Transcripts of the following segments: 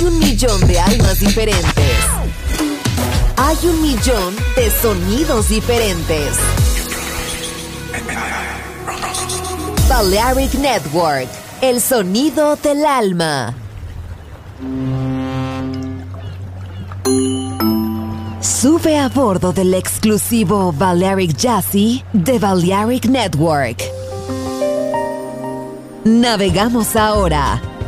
Hay un millón de almas diferentes. Hay un millón de sonidos diferentes. Balearic Network, el sonido del alma. Sube a bordo del exclusivo Balearic Jazzy de Balearic Network. Navegamos ahora.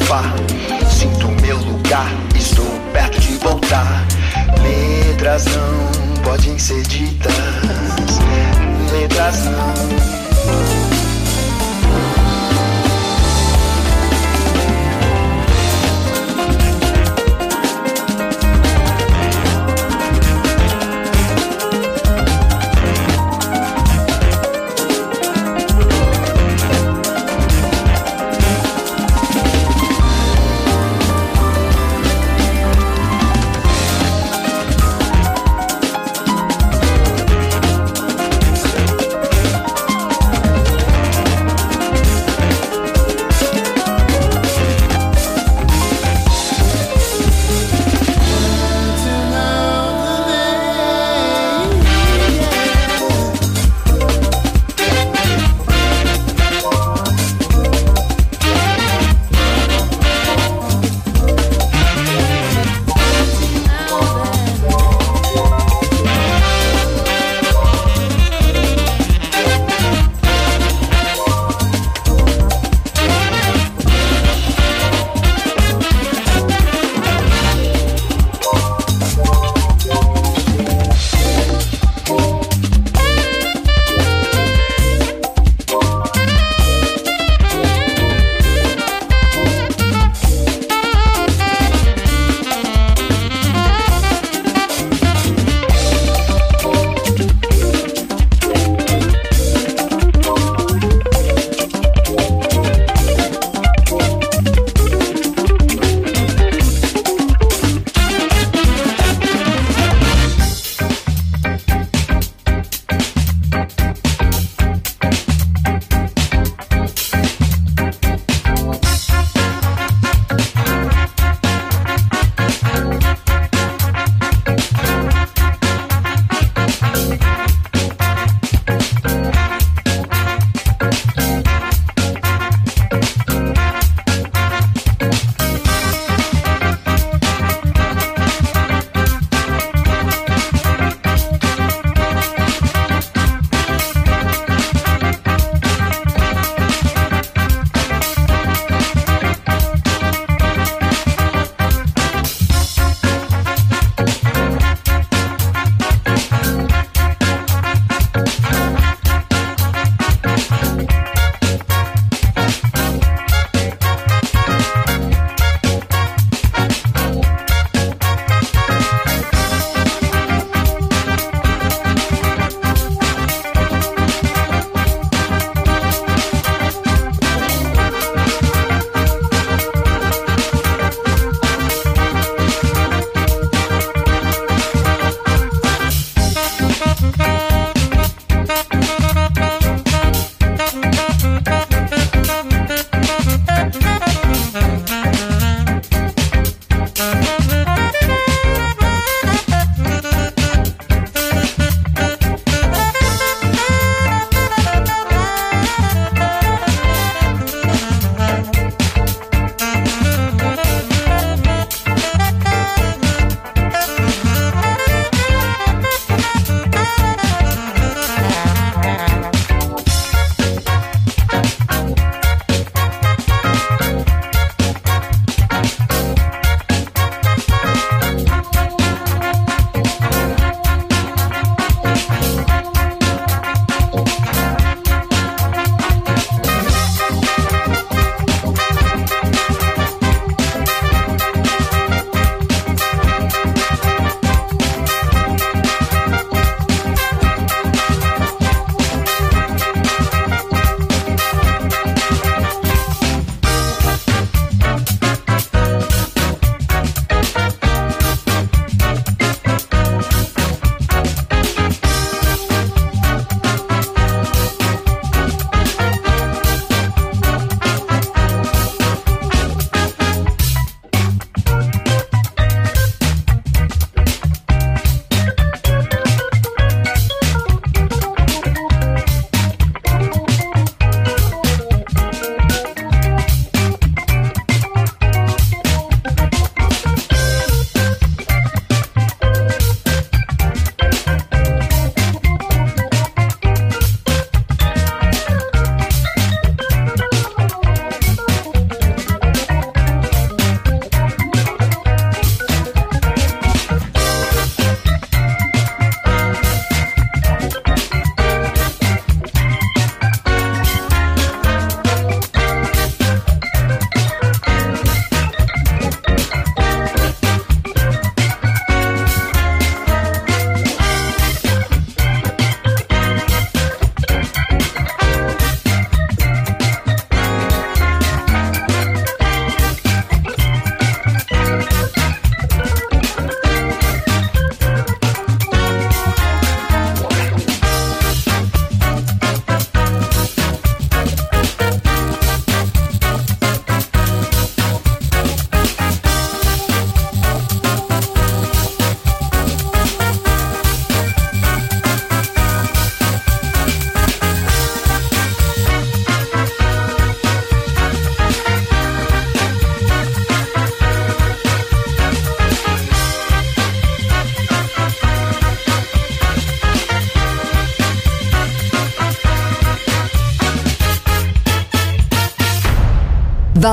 movar. Sinto meu lugar, estou perto de voltar. Letras não podem ser ditas. Letras não.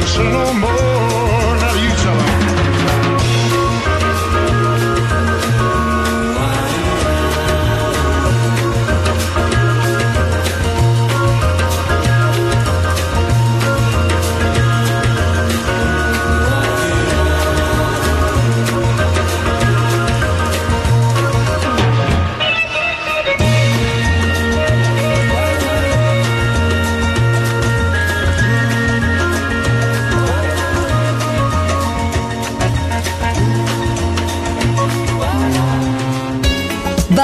This no more.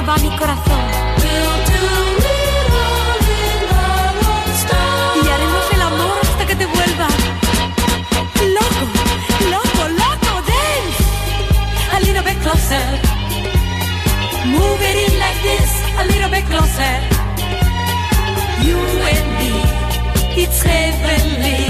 cómo va mi corazón. Y haremos el amor hasta que te vuelva loco, loco, loco. Dance a little bit closer. Move it in like this, a little bit closer. You and me, it's heavenly.